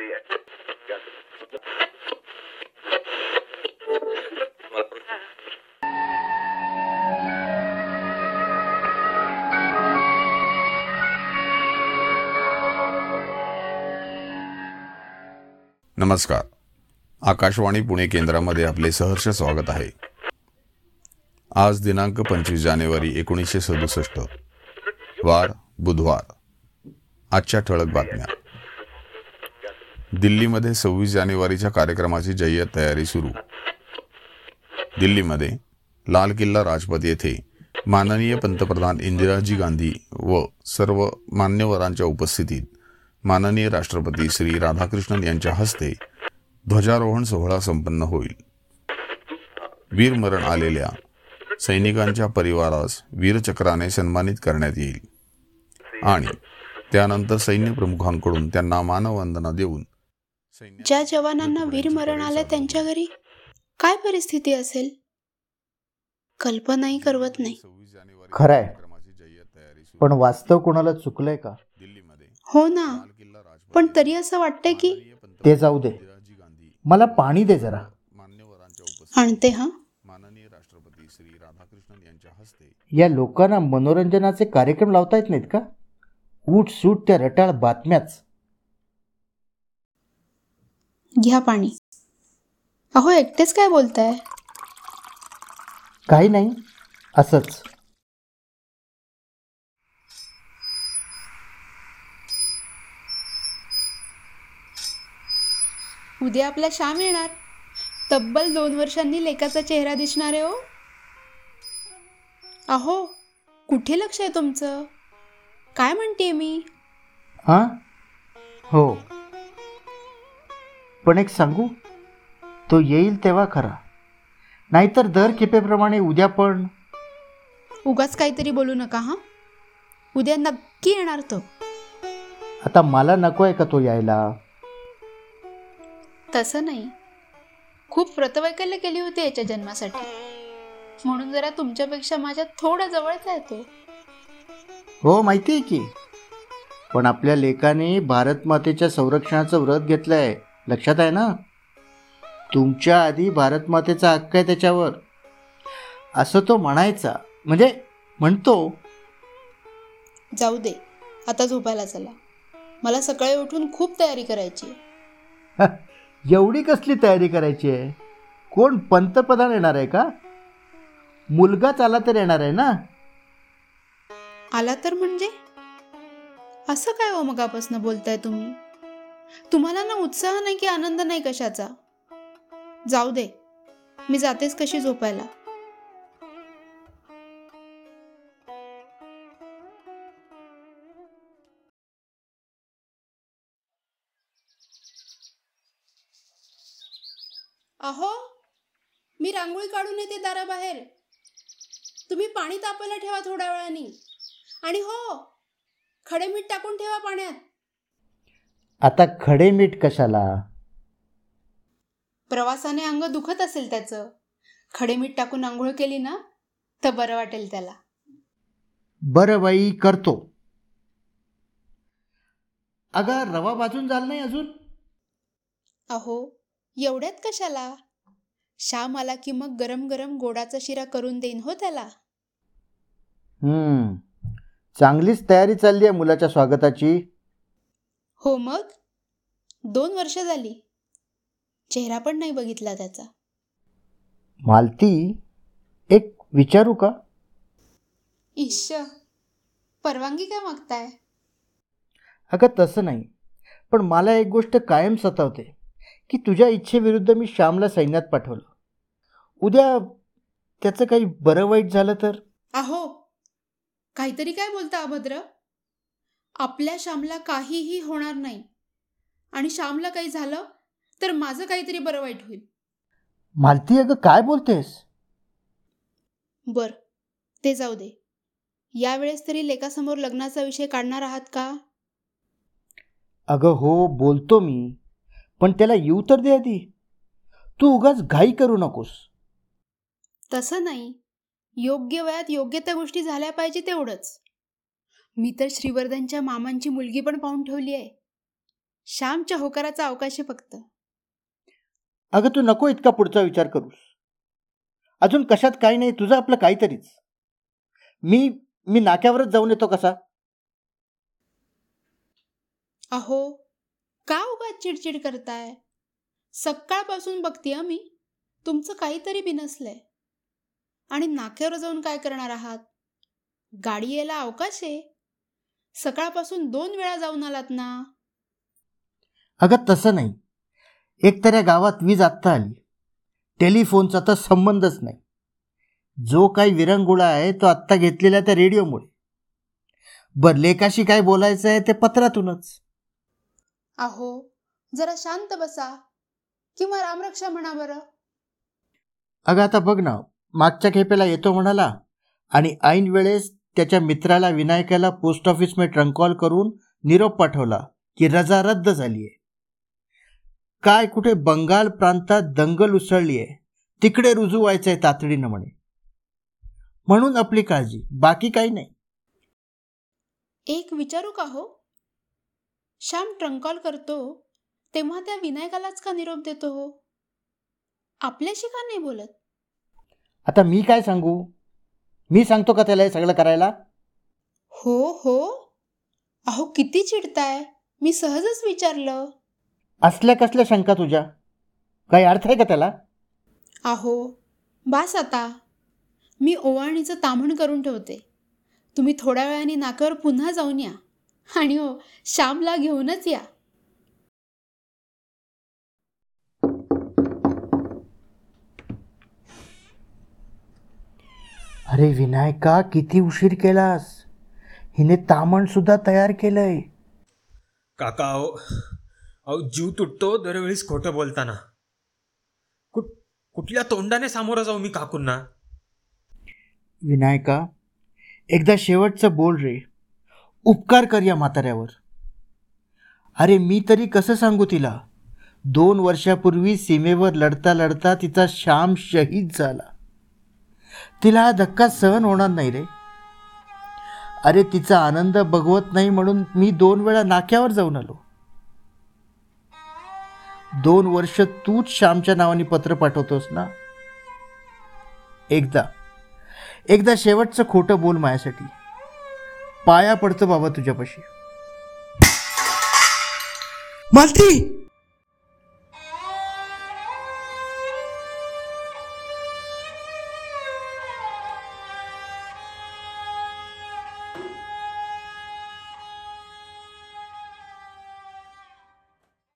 नमस्कार. आकाशवाणी पुणे केंद्रामध्ये आपले सहर्ष स्वागत आहे. आज दिनांक पंचवीस जानेवारी एकोणीसशे सदुसष्ट. वार बुधवार. आजच्या ठळक बातम्या. दिल्लीमध्ये सव्वीस जानेवारीच्या कार्यक्रमाची जय्यत तयारी सुरू. दिल्लीमध्ये लाल किल्ला राजपथ येथे माननीय पंतप्रधान इंदिराजी गांधी व सर्व मान्यवरांच्या उपस्थितीत माननीय राष्ट्रपती श्री राधाकृष्णन यांच्या हस्ते ध्वजारोहण सोहळा संपन्न होईल. वीरमरण आलेल्या सैनिकांच्या परिवारास वीरचक्राने सन्मानित करण्यात येईल. आणि त्यानंतर सैन्य प्रमुखांकडून त्यांना मानवंदना देऊन ज्या जवानांना वीरमरण आलं त्यांच्या घरी काय परिस्थिती असेल? कल्पनाही करवत नाही. खरंय. पण वास्तव कोणाला चुकलंय का? दिल्लीमध्ये हो ना. पण तरी असं वाटतंय की ते जाऊ दे. मला पाणी दे जरा. आणते हा? माननीय राष्ट्रपती श्री राधाकृष्णन यांच्या हस्ते या लोकांना मनोरंजनाचे कार्यक्रम लावता येत नाहीत का? उठ सूट त्या रटाळ बातम्याच. घ्या पाणी. अहो एकटेच काय बोलताय? काही नाही असंच. उद्या आपला श्याम येणार. तब्बल दोन वर्षांनी लेकाचा चेहरा दिसणार आहे हो. अहो कुठे लक्ष आहे तुमचं? काय म्हणते मी? हां? हो. पण एक सांगू? तो येईल तेव्हा खरा. नाहीतर दर खेपेप्रमाणे उद्या पण. उगाच काहीतरी बोलू नका हां? उद्या नक्की येणार तो. आता मला नको आहे का तो यायला? तसं नाही. खूप व्रतवैकल्य केली होती याच्या जन्मासाठी. म्हणून जरा तुमच्यापेक्षा माझ्या थोडा जवळचा आहे तो. हो माहिती आहे की. पण आपल्या लेकाने भारत मातेच्या संरक्षणाचं व्रत घेतलं आहे लक्षात आहे ना? तुमच्या आधी भारत मातेचा हक्क आहे त्याच्यावर. असं तो म्हणायचा. म्हणजे म्हणतो. जाऊ दे. आता झोपायला चला. मला सकाळी उठून खूप तयारी करायची. एवढी कसली तयारी करायची आहे? कोण पंतप्रधान येणार आहे का? मुलगाच आला तर येणार आहे ना? आला तर म्हणजे? असं काय हो मगापासून बोलताय तुम्ही? तुम्हाला ना उत्साह नाही की आनंद नाही कशाचा? जाऊ दे. मी जातेच कशी झोपायला. अहो मी रांगोळी काढून येते दाराबाहेर. तुम्ही पाणी तापायला ठेवा थोड्या वेळाने. आणि हो खडे मीठ टाकून ठेवा पाण्यात. आता खडे मीठ कशाला? प्रवासाने अंग दुखत असेल त्याचं. खडे मीठ टाकून आंघोळ केली ना तर बरं वाटेल त्याला. बरं बाई करतो. अगं रवा भाजून झाला नाही अजून? अहो एवढ्यात कशाला? श्याम आला की मग गरम गरम गोडाचा शिरा करून देईन हो त्याला. हम्म. चांगलीच तयारी चालली आहे मुलाच्या स्वागताची. हो मग? दोन वर्ष झाली. चेहरा पण नाही बघितला त्याचा. मालती एक विचारू का? इश्श परवानगी काय मागताय? अगं तसं नाही. पण मला एक गोष्ट कायम सतावते की तुझ्या इच्छेविरुद्ध मी श्यामला सैन्यात पाठवलं. उद्या त्याचं काही बरं वाईट झालं तर? अहो काहीतरी काय बोलता अभद्र? आपल्या श्यामला काहीही होणार नाही. आणि श्यामला काही झालं तर माझं काहीतरी बरं वाईट होईल. मालती अगं काय बोलतेस? बर ते जाऊ दे. यावेळेस तरी लेकासमोर लग्नाचा विषय काढणार आहात का? अगं हो बोलतो मी. पण त्याला येऊ तर दे आधी. तू उगाच घाई करू नकोस. तसं नाही. योग्य वयात योग्य त्या गोष्टी झाल्या पाहिजे तेवढंच. मी तर श्रीवर्धनच्या मामांची मुलगी पण पाहून ठेवली आहे. श्यामच्या होकाराचा अवकाश आहे फक्त. अगं तू नको इतका पुढचा विचार करूस. अजून कशात काही नाही तुझं आपलं काहीतरीच. मी मी नाक्यावरच जाऊन येतो कसा? अहो का उगाच चिडचिड करताय? सकाळपासून बघतीय मी. तुमचं काहीतरी बिनसलंय आणि नाक्यावर जाऊन काय करणार आहात? गाडी यायला अवकाश आहे? सकाळपासून दोन वेळा जाऊन आलात ना? अगं तसं नाही. एक तर या गावात वीज आत्ता आली. टेलिफोनचा तर संबंधच नाही. जो काही विरंगुळा आहे तो आत्ता घेतलेला त्या रेडिओमुळे. बर लेकाशी काय बोलायचं आहे ते पत्रातूनच. अहो जरा शांत बसा. किंवा रामरक्षा म्हणा बरं. अगं आता बघ ना मागच्या खेपेला येतो म्हणाला आणि ऐन वेळेस त्याच्या मित्राला विनायकाला पोस्ट ऑफिसमध्ये ट्रंक कॉल करून निरोप पाठवला की रजा रद्द झाली आहे काय कुठे बंगाल प्रांतात दंगल उसळली आहे तिकडे रुजू व्हायचंय तातडीनं म्हणे. म्हणून आपली काळजी बाकी काही नाही. एक विचारू का हो? श्याम ट्रंकॉल करतो तेव्हा त्या विनायकालाच का निरोप देतो हो? आपल्याशी का नाही बोलत? आता मी काय सांगू? मी सांगतो का त्याला हे सगळं करायला? हो हो. अहो किती चिडताय. मी सहजच विचारलं. असल्या कसल्या शंका तुझ्या? काही अर्थ आहे का त्याला? अहो बास आता. मी ओवाळणीचं तामण करून ठेवते. तुम्ही थोड्या वेळाने नाक्यावर पुन्हा जाऊन या. आणि हो श्यामला घेऊनच या. अरे विनायका किती उशीर केलास? हिने तामण सुद्धा तयार केलंय. काका अहो अहो जीव तुटतो दरवेळीस खोटं बोलताना. कुठ कुठल्या तोंडाने सामोरं जाऊ मी काकूंना? विनायका एकदा शेवटचं बोल रे. उपकार कर या म्हाताऱ्यावर. अरे मी तरी कसं सांगू तिला? दोन वर्षापूर्वी सीमेवर लढता लढता तिचा श्याम शहीद झाला. तिला हा धक्का सहन होणार नाही रे. अरे तिचा आनंद बघवत नाही म्हणून मी दोन वेळा नाक्यावर जाऊन आलो. दोन वर्ष तूच श्यामच्या नावाने पत्र पाठवतोस ना? एकदा एकदा शेवटचं खोटं बोल माझ्यासाठी. पाया पडतो बाबा तुझ्यापाशी. मालती!